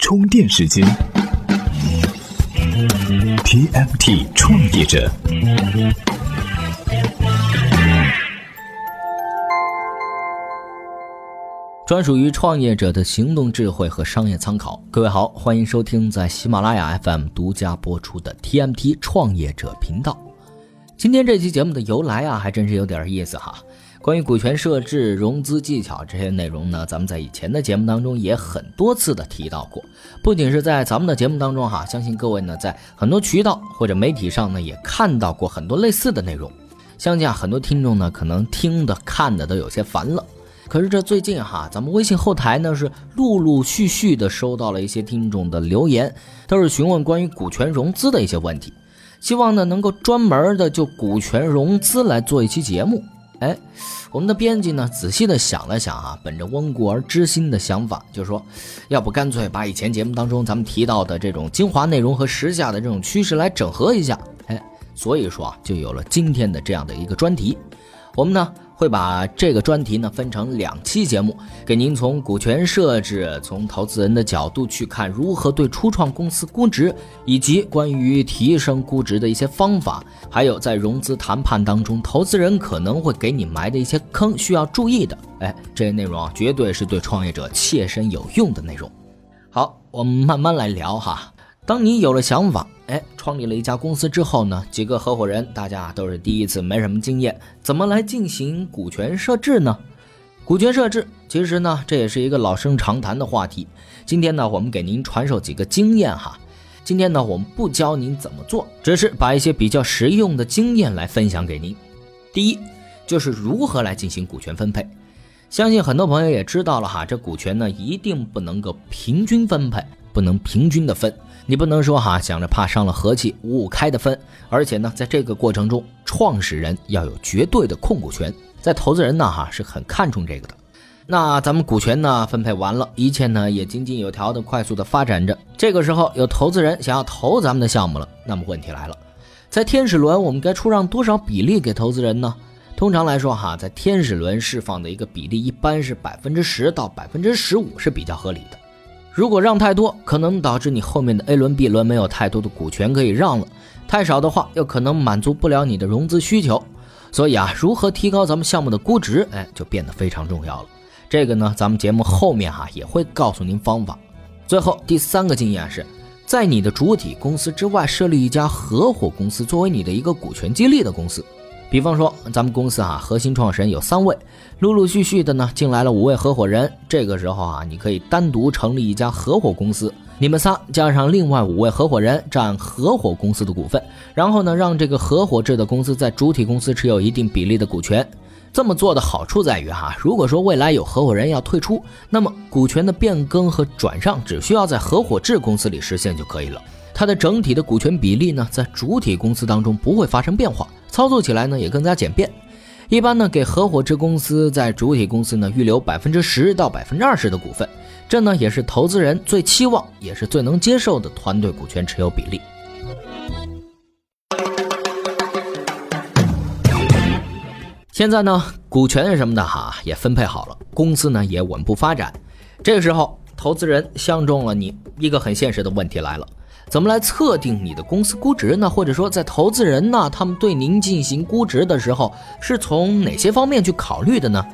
充电时间，TMT 创业者，专属于创业者的行动智慧和商业参考。各位好，欢迎收听在喜马拉雅 FM 独家播出的 TMT 创业者频道。今天这期节目的由来啊，还真是有点意思哈。关于股权设置、融资技巧这些内容呢，咱们在以前的节目当中也很多次的提到过。不仅是在咱们的节目当中哈，相信各位呢在很多渠道或者媒体上呢也看到过很多类似的内容。相信啊，很多听众呢可能听的看的都有些烦了。可是这最近哈，咱们微信后台呢是陆陆续续的收到了一些听众的留言，都是询问关于股权融资的一些问题。希望呢能够专门的就股权融资来做一期节目。哎，我们的编辑呢仔细的想了想啊，本着温故而知新的想法，就说，要不干脆把以前节目当中咱们提到的这种精华内容和时下的这种趋势来整合一下。哎，所以说啊，就有了今天的这样的一个专题。我们呢。会把这个专题呢分成两期节目，给您从股权设置、从投资人的角度去看如何对初创公司估值，以及关于提升估值的一些方法，还有在融资谈判当中，投资人可能会给你埋的一些坑需要注意的。哎，这些内容啊，绝对是对创业者切身有用的内容。好，我们慢慢来聊哈。当你有了想法，哎，创立了一家公司之后呢，几个合伙人，大家都是第一次，没什么经验，怎么来进行股权设置呢？股权设置，其实呢，这也是一个老生常谈的话题。今天呢，我们给您传授几个经验哈。今天呢，我们不教您怎么做，只是把一些比较实用的经验来分享给您。第一，就是如何来进行股权分配。相信很多朋友也知道了哈，这股权呢，一定不能够平均分配，不能平均的分。你不能说哈，想着怕伤了和气，五五开的分。而且呢，在这个过程中，创始人要有绝对的控股权，在投资人呢哈是很看重这个的。那咱们股权呢分配完了，一切呢也井井有条的快速的发展着。这个时候有投资人想要投咱们的项目了，那么问题来了，在天使轮我们该出让多少比例给投资人呢？通常来说哈，在天使轮释放的一个比例一般是百分之十到百分之十五是比较合理的。如果让太多，可能导致你后面的 A 轮、B 轮没有太多的股权可以让了；太少的话，又可能满足不了你的融资需求。所以啊，如何提高咱们项目的估值，哎，就变得非常重要了。这个呢，咱们节目后面哈也会告诉您方法。最后第三个经验是，在你的主体公司之外设立一家合伙公司，作为你的一个股权激励的公司。比方说，咱们公司啊，核心创始人有三位，陆陆续续的呢进来了五位合伙人。这个时候啊，你可以单独成立一家合伙公司，你们仨加上另外五位合伙人占合伙公司的股份，然后呢，让这个合伙制的公司在主体公司持有一定比例的股权。这么做的好处在于哈，如果说未来有合伙人要退出，那么股权的变更和转让只需要在合伙制公司里实现就可以了。它的整体的股权比例呢，在主体公司当中不会发生变化。操作起来呢也更加简便，一般呢给合伙制公司在主体公司呢预留百分之十到百分之二十的股份，这呢也是投资人最期望也是最能接受的团队股权持有比例。现在呢股权什么的哈也分配好了，公司呢也稳步发展，这个时候投资人相中了你，一个很现实的问题来了。怎么来测定你的公司估值呢？或者说，在投资人呢，他们对您进行估值的时候，是从哪些方面去考虑的呢？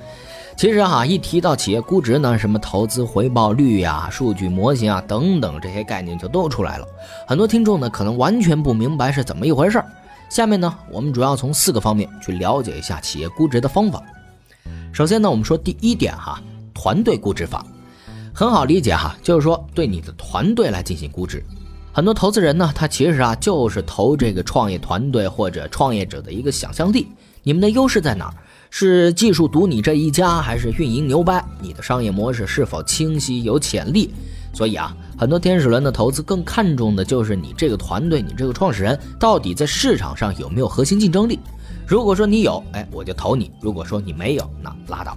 其实哈，一提到企业估值呢，什么投资回报率呀、数据模型啊等等这些概念就都出来了。很多听众呢，可能完全不明白是怎么一回事儿。下面呢，我们主要从四个方面去了解一下企业估值的方法。首先呢，我们说第一点哈，团队估值法，很好理解哈，就是说对你的团队来进行估值。很多投资人呢，他其实啊就是投这个创业团队或者创业者的一个想象力。你们的优势在哪儿？是技术独你这一家，还是运营牛掰？你的商业模式是否清晰有潜力？所以啊，很多天使轮的投资更看重的就是你这个团队，你这个创始人到底在市场上有没有核心竞争力。如果说你有，哎，我就投你；如果说你没有，那拉倒。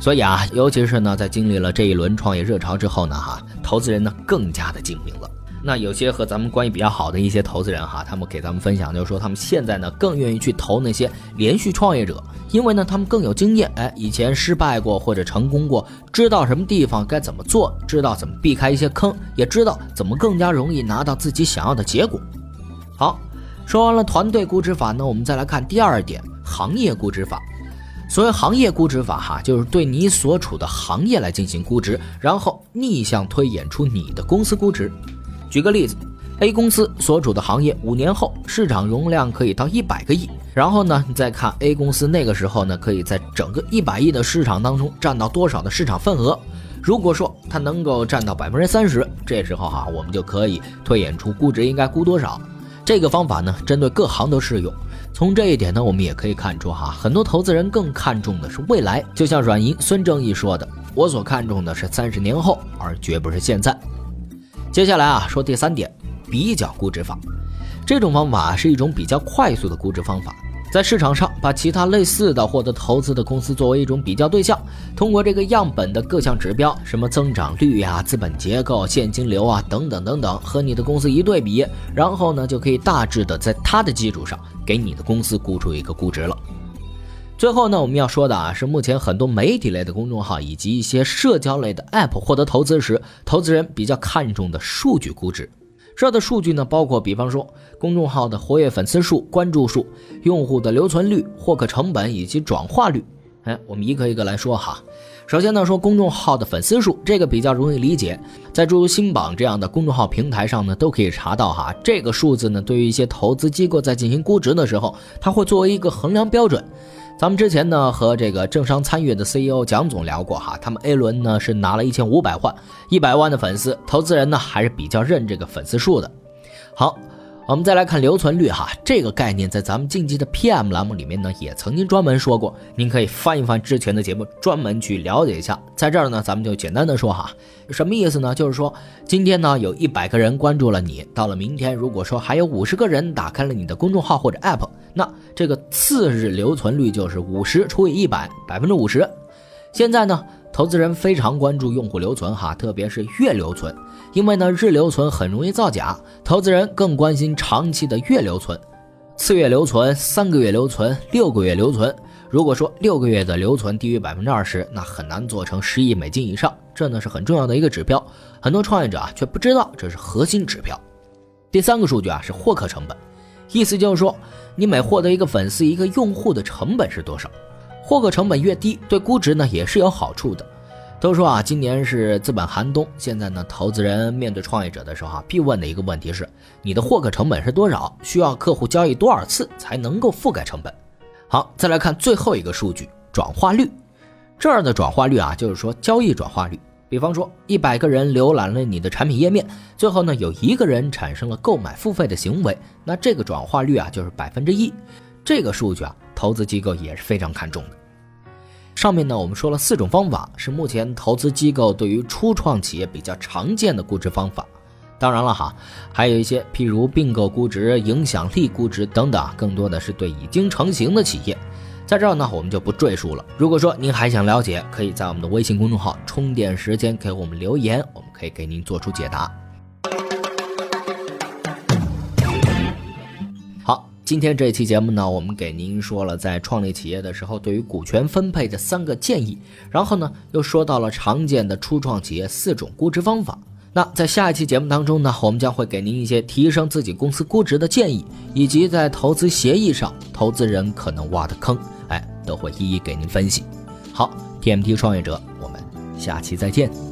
所以啊，尤其是呢，在经历了这一轮创业热潮之后呢，哈，投资人呢更加的精明了。那有些和咱们关系比较好的一些投资人哈，他们给咱们分享，就是说他们现在呢更愿意去投那些连续创业者，因为呢他们更有经验，哎，以前失败过或者成功过，知道什么地方该怎么做，知道怎么避开一些坑，也知道怎么更加容易拿到自己想要的结果。好，说完了团队估值法呢，我们再来看第二点，行业估值法。所谓行业估值法，哈，就是对你所处的行业来进行估值，然后逆向推演出你的公司估值。举个例子，A 公司所处的行业五年后市场容量可以到一百个亿，然后呢，你再看 A 公司那个时候呢，可以在整个一百亿的市场当中占到多少的市场份额？如果说它能够占到百分之三十，这时候哈，我们就可以推演出估值应该估多少。这个方法呢，针对各行都适用。从这一点呢，我们也可以看出哈，很多投资人更看重的是未来。就像软银孙正义说的：“我所看重的是三十年后，而绝不是现在。”接下来啊，说第三点，比较估值法。这种方法是一种比较快速的估值方法，在市场上把其他类似的获得投资的公司作为一种比较对象，通过这个样本的各项指标，什么增长率呀、资本结构、现金流啊等等等等，和你的公司一对比，然后呢，就可以大致的在它的基础上给你的公司估出一个估值了。最后呢，我们要说的啊，是目前很多媒体类的公众号以及一些社交类的 App 获得投资时，投资人比较看重的数据估值。这的数据呢，包括比方说公众号的活跃粉丝数、关注数、用户的留存率、获客成本以及转化率。哎，我们一个一个来说哈。首先呢，说公众号的粉丝数，这个比较容易理解，在诸如新榜这样的公众号平台上呢，都可以查到哈。这个数字呢，对于一些投资机构在进行估值的时候，它会作为一个衡量标准。咱们之前呢和这个政商参与的 CEO 蒋总聊过哈，他们 A 轮呢是拿了一千五百万，一百万的粉丝，投资人呢还是比较认这个粉丝数的。好。我们再来看留存率哈，这个概念在咱们近期的 PM 栏目里面呢，也曾经专门说过，您可以翻一翻之前的节目，专门去了解一下。在这儿呢，咱们就简单的说哈，什么意思呢？就是说今天呢有一百个人关注了你，到了明天如果说还有五十个人打开了你的公众号或者 App，那这个次日留存率就是五十除以一百，百分之五十。现在呢？投资人非常关注用户留存哈，特别是月留存，因为呢日留存很容易造假，投资人更关心长期的月留存，次月留存、三个月留存、六个月留存。如果说六个月的留存低于百分之二十，那很难做成十亿美金以上，这呢是很重要的一个指标。很多创业者啊却不知道这是核心指标。第三个数据啊是获客成本，意思就是说你每获得一个粉丝、一个用户的成本是多少。获客成本越低，对估值呢也是有好处的。都说啊，今年是资本寒冬，现在呢，投资人面对创业者的时候啊，必问的一个问题是：你的获客成本是多少？需要客户交易多少次才能够覆盖成本？好，再来看最后一个数据，转化率。这儿的转化率啊，就是说交易转化率。比方说，一百个人浏览了你的产品页面，最后呢，有一个人产生了购买付费的行为，那这个转化率啊，就是百分之一。这个数据啊，投资机构也是非常看重的。上面呢，我们说了四种方法，是目前投资机构对于初创企业比较常见的估值方法。当然了哈，还有一些譬如并购估值、影响力估值等等，更多的是对已经成型的企业。在这儿呢，我们就不赘述了。如果说您还想了解，可以在我们的微信公众号“充电时间”给我们留言，我们可以给您做出解答。今天这期节目呢，我们给您说了在创立企业的时候对于股权分配的三个建议，然后呢又说到了常见的初创企业四种估值方法。那在下一期节目当中呢，我们将会给您一些提升自己公司估值的建议，以及在投资协议上投资人可能挖的坑，哎，都会一一给您分析。好，TMT 创业者，我们下期再见。